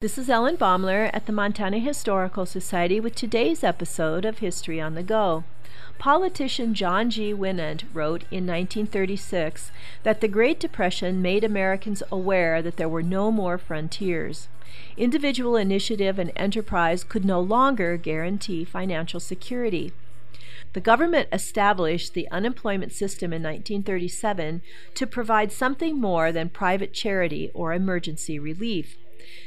This is Ellen Baumler at the Montana Historical Society with today's episode of History on the Go. Politician John G. Winant wrote in 1936 that the Great Depression made Americans aware that there were no more frontiers. Individual initiative and enterprise could no longer guarantee financial security. The government established the unemployment system in 1937 to provide something more than private charity or emergency relief.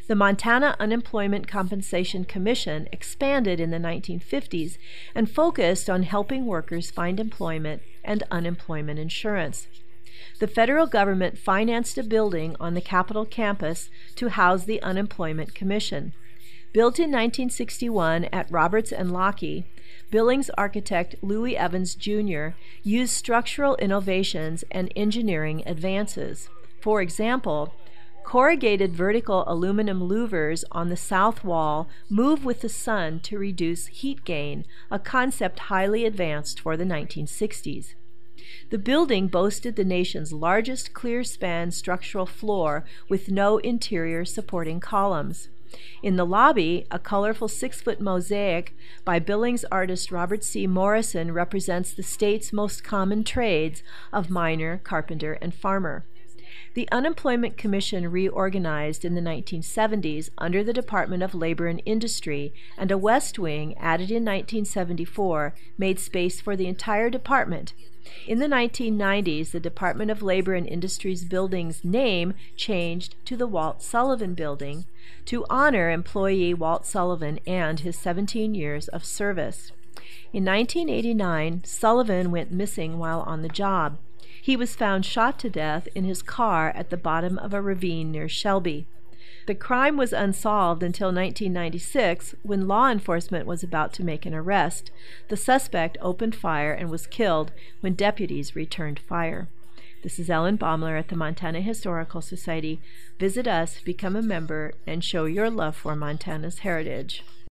The Montana Unemployment Compensation Commission expanded in the 1950s and focused on helping workers find employment and unemployment insurance. The federal government financed a building on the Capitol campus to house the Unemployment Commission. Built in 1961 at Roberts and Lockey, Billings architect Louis Evans Jr. used structural innovations and engineering advances. For example, Corrugated vertical aluminum louvers on the south wall move with the sun to reduce heat gain, a concept highly advanced for the 1960s. The building boasted the nation's largest clear span structural floor with no interior supporting columns. In the lobby, a colorful six foot mosaic by Billings artist Robert C. Morrison represents the state's most common trades of miner, carpenter, and farmer. The Unemployment Commission reorganized in the 1970s under the Department of Labor and Industry, and a West Wing, added in 1974, made space for the entire department. In the 1990s, the Department of Labor and Industry's building's name changed to the Walt Sullivan Building to honor employee Walt Sullivan and his 17 years of service. In 1989, Sullivan went missing while on the job. He was found shot to death in his car at the bottom of a ravine near Shelby. The crime was unsolved until 1996 when law enforcement was about to make an arrest. The suspect opened fire and was killed when deputies returned fire. This is Ellen Baumler at the Montana Historical Society. Visit us, become a member, and show your love for Montana's heritage.